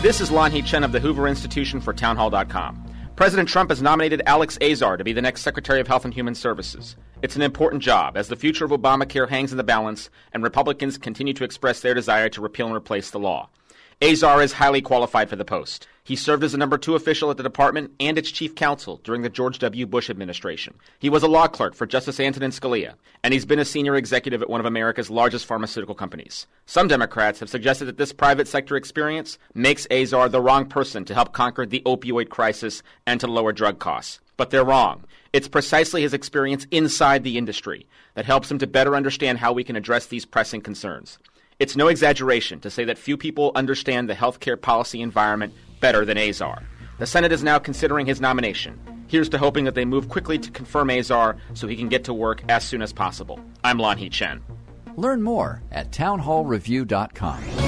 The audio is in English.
This is Lanhee Chen of the Hoover Institution for Townhall.com. President Trump has nominated Alex Azar to be the next Secretary of Health and Human Services. It's an important job as the future of Obamacare hangs in the balance and Republicans continue to express their desire to repeal and replace the law. Azar is highly qualified for the post. He served as the number two official at the department and its chief counsel during the George W. Bush administration. He was a law clerk for Justice Antonin Scalia, and he's been a senior executive at one of America's largest pharmaceutical companies. Some Democrats have suggested that this private sector experience makes Azar the wrong person to help conquer the opioid crisis and to lower drug costs. But they're wrong. It's precisely his experience inside the industry that helps him to better understand how we can address these pressing concerns. It's no exaggeration to say that few people understand the healthcare policy environment better than Azar. The Senate is now considering his nomination. Here's to hoping that they move quickly to confirm Azar so he can get to work as soon as possible. I'm Lon Lanhee Chen. Learn more at townhallreview.com.